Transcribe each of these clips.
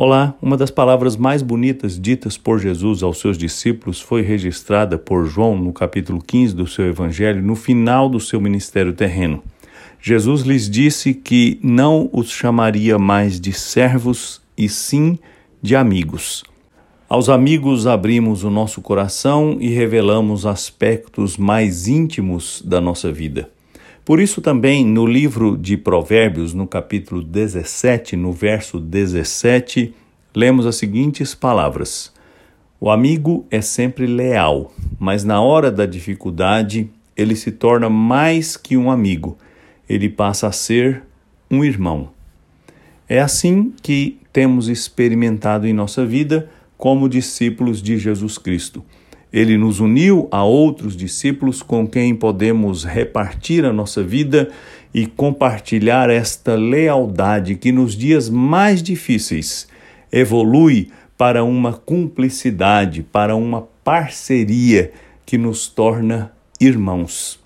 Olá, uma das palavras mais bonitas ditas por Jesus aos seus discípulos foi registrada por João no capítulo 15 do seu evangelho, no final do seu ministério terreno. Jesus lhes disse que não os chamaria mais de servos, e sim de amigos. Aos amigos abrimos o nosso coração e revelamos aspectos mais íntimos da nossa vida. Por isso, também no livro de Provérbios, no capítulo 17, no verso 17, lemos as seguintes palavras: O amigo é sempre leal, mas na hora da dificuldade ele se torna mais que um amigo, ele passa a ser um irmão. É assim que temos experimentado em nossa vida como discípulos de Jesus Cristo. Ele nos uniu a outros discípulos com quem podemos repartir a nossa vida e compartilhar esta lealdade que nos dias mais difíceis evolui para uma cumplicidade, para uma parceria que nos torna irmãos.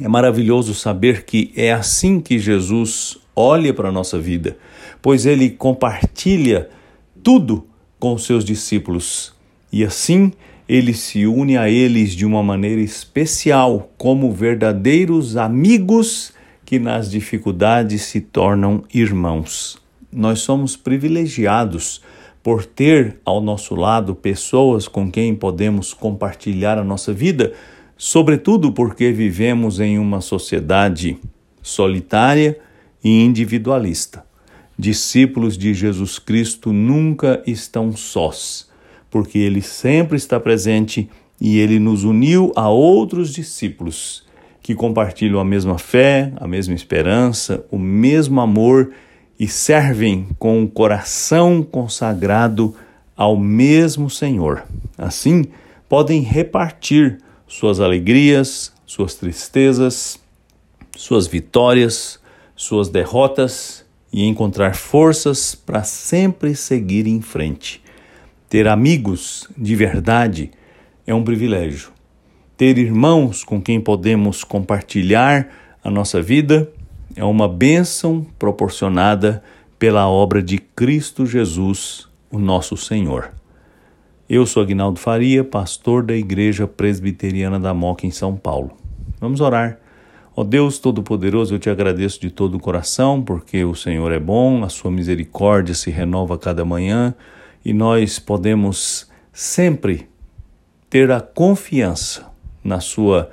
É maravilhoso saber que é assim que Jesus olha para a nossa vida, pois ele compartilha tudo com os seus discípulos e assim ele se une a eles de uma maneira especial, como verdadeiros amigos que nas dificuldades se tornam irmãos. Nós somos privilegiados por ter ao nosso lado pessoas com quem podemos compartilhar a nossa vida, sobretudo porque vivemos em uma sociedade solitária e individualista. Discípulos de Jesus Cristo nunca estão sós porque ele sempre está presente e ele nos uniu a outros discípulos que compartilham a mesma fé, a mesma esperança, o mesmo amor e servem com o coração consagrado ao mesmo Senhor. Assim, podem repartir suas alegrias, suas tristezas, suas vitórias, suas derrotas e encontrar forças para sempre seguir em frente. Ter amigos de verdade é um privilégio. Ter irmãos com quem podemos compartilhar a nossa vida é uma bênção proporcionada pela obra de Cristo Jesus, o nosso Senhor. Eu sou Agnaldo Faria, pastor da Igreja Presbiteriana da Moca em São Paulo. Vamos orar. Ó Deus Todo-Poderoso, eu te agradeço de todo o coração, porque o Senhor é bom, a sua misericórdia se renova a cada manhã e nós podemos sempre ter a confiança na Sua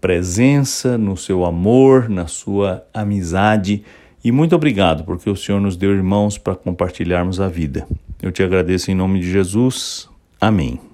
presença, no seu amor, na sua amizade. E muito obrigado, porque o Senhor nos deu irmãos para compartilharmos a vida. Eu te agradeço em nome de Jesus. Amém.